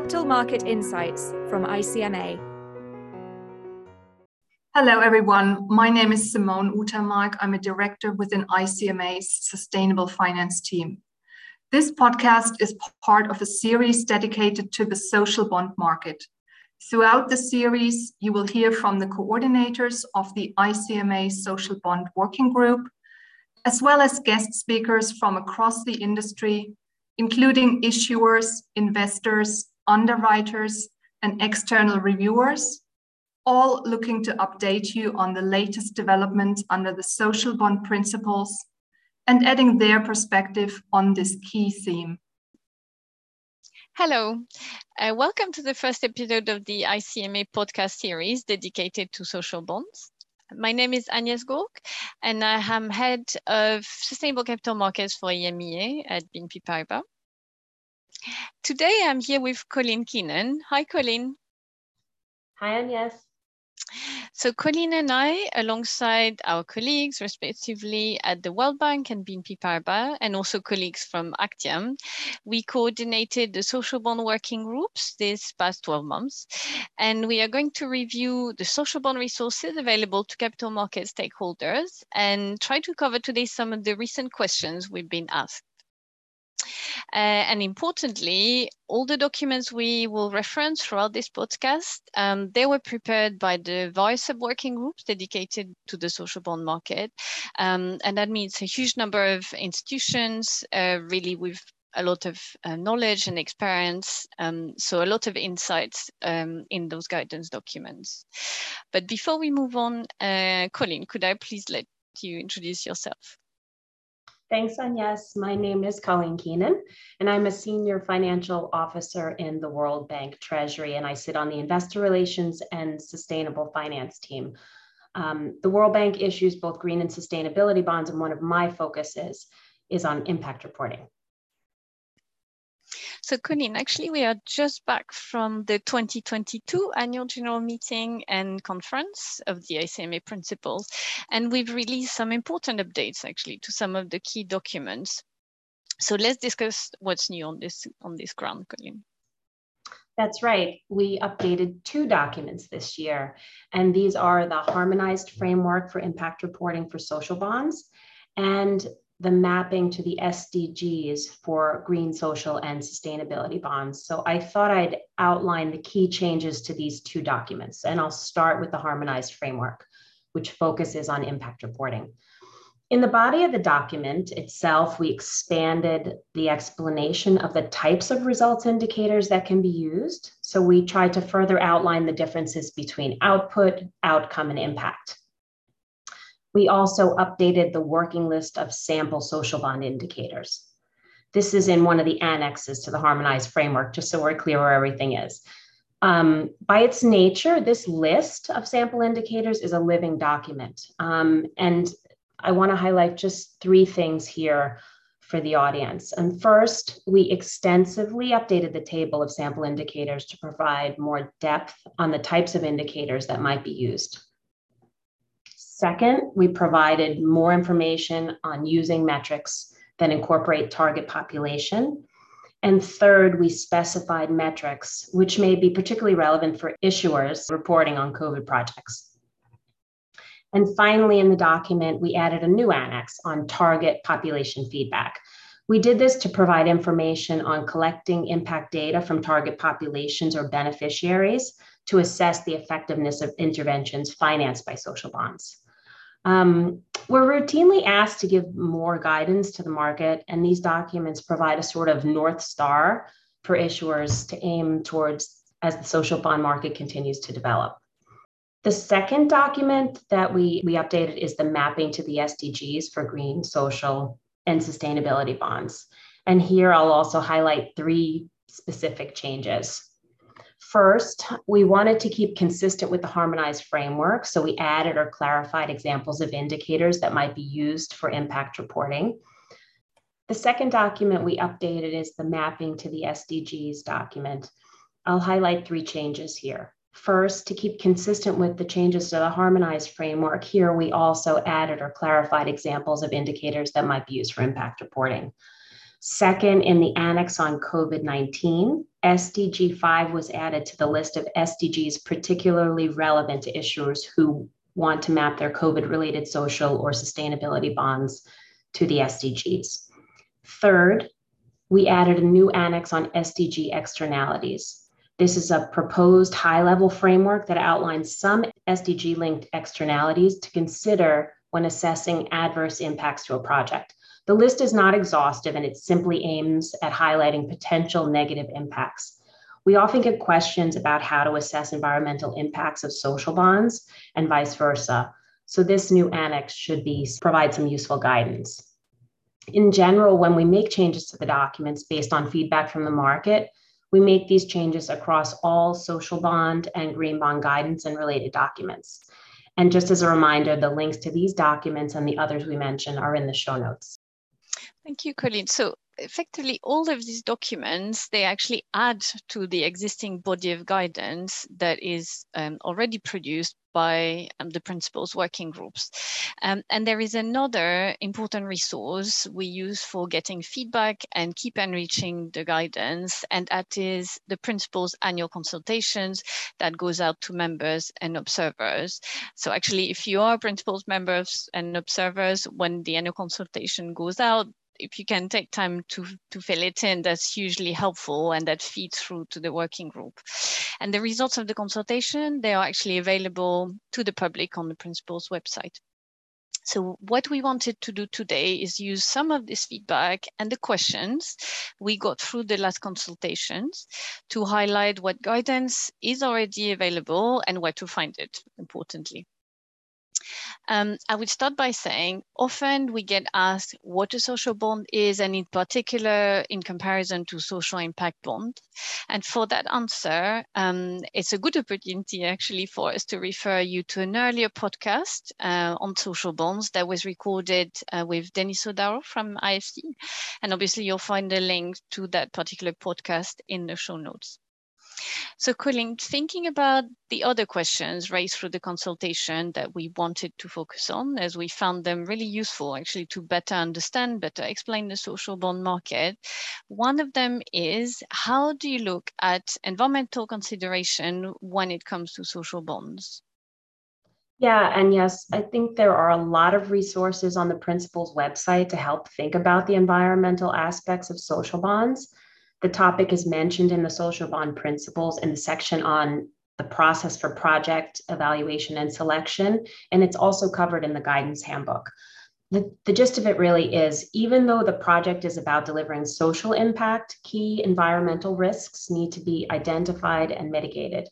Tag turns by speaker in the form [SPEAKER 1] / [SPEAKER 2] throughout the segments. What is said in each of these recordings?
[SPEAKER 1] Capital Market Insights from ICMA.
[SPEAKER 2] Hello, everyone. My name is Simone Utermarck. I'm a director within ICMA's Sustainable Finance team. This podcast is part of a series dedicated to the social bond market. Throughout the series, you will hear from the coordinators of the ICMA Social Bond Working Group, as well as guest speakers from across the industry, including issuers, investors, underwriters, and external reviewers, all looking to update you on the latest developments under the social bond principles and adding their perspective on this key theme.
[SPEAKER 3] Hello, uh, welcome to the first episode of the ICMA podcast series dedicated to social bonds. My name is Agnes Gourc, and I am head of sustainable capital markets for EMEA at BNP Paribas. Today I'm here with Colleen Keenan. Hi, Colleen.
[SPEAKER 4] Hi, Agnes.
[SPEAKER 3] So Colleen and I, alongside our colleagues, respectively, at the World Bank and BNP Paribas, and also colleagues from Actiam, we coordinated the social bond working groups this past 12 months. And we are going to review the social bond resources available to capital market stakeholders and try to cover today some of the recent questions we've been asked. Uh, and importantly, all the documents we will reference throughout this podcast, um, they were prepared by the various sub-working groups dedicated to the social bond market. Um, and that means a huge number of institutions, uh, really with a lot of uh, knowledge and experience, um, so a lot of insights um, in those guidance documents. But before we move on, uh, Colleen, could I please let you introduce yourself?
[SPEAKER 4] Thanks, Agnes. My name is Colleen Keenan, and I'm a senior financial officer in the World Bank Treasury, and I sit on the investor relations and sustainable finance team. Um, the World Bank issues both green and sustainability bonds, and one of my focuses is on impact reporting.
[SPEAKER 3] So Colleen, actually we are just back from the 2022 annual general meeting and conference of the ICMA principles. And we've released some important updates actually to some of the key documents. So let's discuss what's new on this on this ground, Colleen.
[SPEAKER 4] That's right. We updated two documents this year, and these are the harmonized framework for impact reporting for social bonds and the mapping to the SDGs for green, social, and sustainability bonds. So I thought I'd outline the key changes to these two documents, and I'll start with the harmonized framework, which focuses on impact reporting. In the body of the document itself, we expanded the explanation of the types of results indicators that can be used. So we tried to further outline the differences between output, outcome, and impact. We also updated the working list of sample social bond indicators. This is in one of the annexes to the harmonized framework, just so we're clear where everything is. Um, by its nature, this list of sample indicators is a living document. Um, and I want to highlight just three things here for the audience. And first, we extensively updated the table of sample indicators to provide more depth on the types of indicators that might be used. Second, we provided more information on using metrics that incorporate target population. And third, we specified metrics which may be particularly relevant for issuers reporting on COVID projects. And finally, in the document, we added a new annex on target population feedback. We did this to provide information on collecting impact data from target populations or beneficiaries to assess the effectiveness of interventions financed by social bonds. Um, we're routinely asked to give more guidance to the market, and these documents provide a sort of North Star for issuers to aim towards as the social bond market continues to develop. The second document that we, we updated is the mapping to the SDGs for green, social, and sustainability bonds. And here I'll also highlight three specific changes. First, we wanted to keep consistent with the harmonized framework, so we added or clarified examples of indicators that might be used for impact reporting. The second document we updated is the mapping to the SDGs document. I'll highlight three changes here. First, to keep consistent with the changes to the harmonized framework, here we also added or clarified examples of indicators that might be used for impact reporting. Second, in the annex on COVID 19, SDG 5 was added to the list of SDGs particularly relevant to issuers who want to map their COVID related social or sustainability bonds to the SDGs. Third, we added a new annex on SDG externalities. This is a proposed high level framework that outlines some SDG linked externalities to consider when assessing adverse impacts to a project. The list is not exhaustive and it simply aims at highlighting potential negative impacts. We often get questions about how to assess environmental impacts of social bonds and vice versa. So this new annex should be provide some useful guidance. In general, when we make changes to the documents based on feedback from the market, we make these changes across all social bond and green bond guidance and related documents. And just as a reminder, the links to these documents and the others we mentioned are in the show notes.
[SPEAKER 3] Thank you, Colleen. So effectively all of these documents, they actually add to the existing body of guidance that is um, already produced by um, the principles working groups. Um, and there is another important resource we use for getting feedback and keep enriching the guidance, and that is the principles annual consultations that goes out to members and observers. So actually, if you are principles, members, and observers, when the annual consultation goes out, if you can take time to, to fill it in, that's hugely helpful and that feeds through to the working group. And the results of the consultation, they are actually available to the public on the principles' website. So what we wanted to do today is use some of this feedback and the questions we got through the last consultations to highlight what guidance is already available and where to find it, importantly. Um, I would start by saying often we get asked what a social bond is, and in particular in comparison to social impact bond. And for that answer, um, it's a good opportunity actually for us to refer you to an earlier podcast uh, on social bonds that was recorded uh, with Denis Sodaro from IFC. And obviously, you'll find a link to that particular podcast in the show notes. So Colleen, thinking about the other questions raised through the consultation that we wanted to focus on, as we found them really useful actually to better understand, better explain the social bond market. One of them is, how do you look at environmental consideration when it comes to social bonds?
[SPEAKER 4] Yeah, and yes, I think there are a lot of resources on the principles' website to help think about the environmental aspects of social bonds. The topic is mentioned in the social bond principles in the section on the process for project evaluation and selection, and it's also covered in the guidance handbook. The, the gist of it really is even though the project is about delivering social impact, key environmental risks need to be identified and mitigated.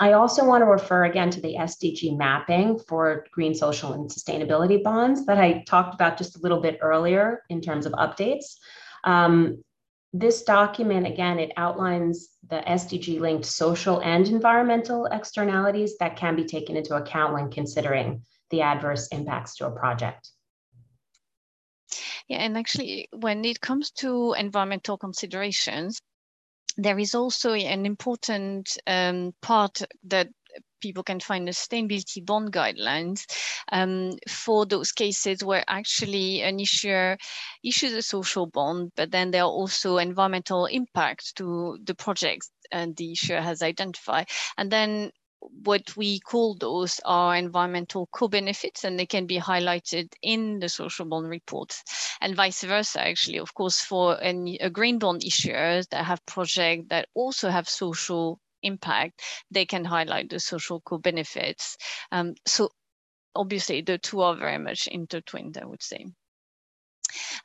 [SPEAKER 4] I also want to refer again to the SDG mapping for green social and sustainability bonds that I talked about just a little bit earlier in terms of updates. Um, this document, again, it outlines the SDG linked social and environmental externalities that can be taken into account when considering the adverse impacts to a project.
[SPEAKER 3] Yeah, and actually, when it comes to environmental considerations, there is also an important um, part that people can find the sustainability bond guidelines um, for those cases where actually an issuer issues a social bond, but then there are also environmental impacts to the projects and the issuer has identified. And then what we call those are environmental co-benefits and they can be highlighted in the social bond report and vice versa actually of course for a green bond issuers that have projects that also have social impact, they can highlight the social co-benefits. Um, so obviously the two are very much intertwined, I would say.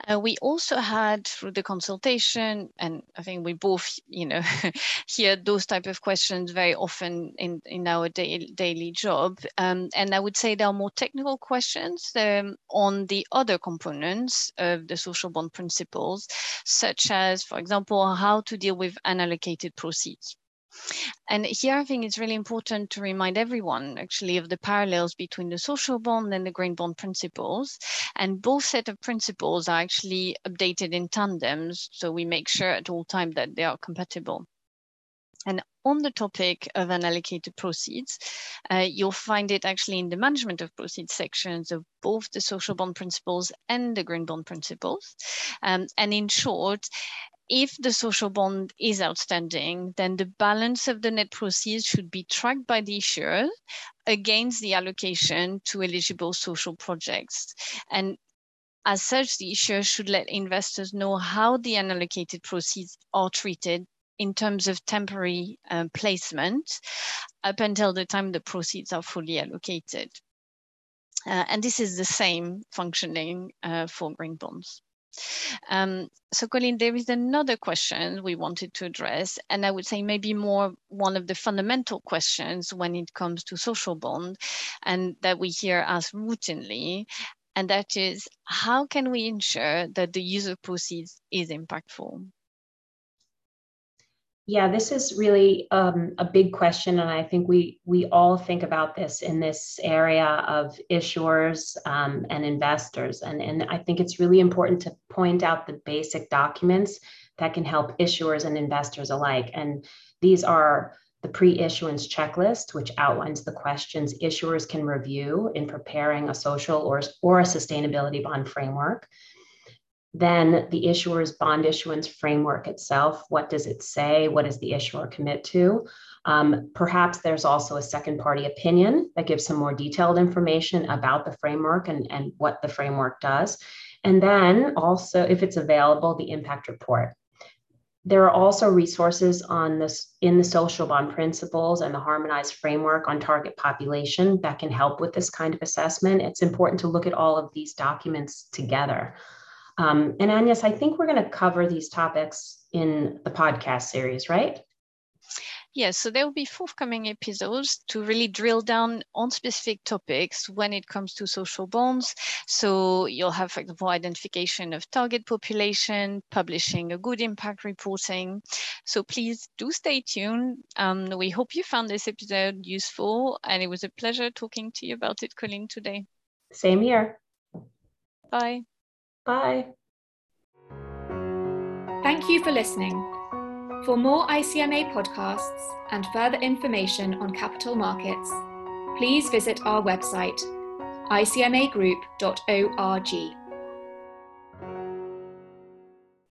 [SPEAKER 3] Uh, we also had through the consultation, and I think we both, you know, hear those type of questions very often in, in our day, daily job. Um, and I would say there are more technical questions um, on the other components of the social bond principles, such as, for example, how to deal with unallocated proceeds. And here I think it's really important to remind everyone actually of the parallels between the social bond and the green bond principles. And both set of principles are actually updated in tandems. So we make sure at all time that they are compatible. And on the topic of unallocated proceeds, uh, you'll find it actually in the management of proceeds sections of both the social bond principles and the green bond principles. Um, and in short, if the social bond is outstanding, then the balance of the net proceeds should be tracked by the issuer against the allocation to eligible social projects. And as such, the issuer should let investors know how the unallocated proceeds are treated in terms of temporary um, placement up until the time the proceeds are fully allocated. Uh, and this is the same functioning uh, for green bonds. Um, so Colleen, there is another question we wanted to address, and I would say maybe more one of the fundamental questions when it comes to social bond, and that we hear asked routinely, and that is, how can we ensure that the use of proceeds is impactful?
[SPEAKER 4] Yeah, this is really um, a big question, and I think we we all think about this in this area of issuers um, and investors, and and I think it's really important to point out the basic documents that can help issuers and investors alike, and these are the pre-issuance checklist, which outlines the questions issuers can review in preparing a social or or a sustainability bond framework. Then the issuer's bond issuance framework itself, what does it say? What does the issuer commit to? Um, perhaps there's also a second party opinion that gives some more detailed information about the framework and, and what the framework does. And then also, if it's available, the impact report. There are also resources on this in the social bond principles and the harmonized framework on target population that can help with this kind of assessment. It's important to look at all of these documents together. Um, and Agnes, I think we're going to cover these topics in the podcast series, right?
[SPEAKER 3] Yes, so there will be forthcoming episodes to really drill down on specific topics when it comes to social bonds. So you'll have, for example, identification of target population, publishing a good impact reporting. So please do stay tuned. Um, we hope you found this episode useful, and it was a pleasure talking to you about it, Colleen, today.
[SPEAKER 4] Same here.
[SPEAKER 3] Bye.
[SPEAKER 4] Bye.
[SPEAKER 1] Thank you for listening. For more ICMA podcasts and further information on capital markets, please visit our website, icmagroup.org.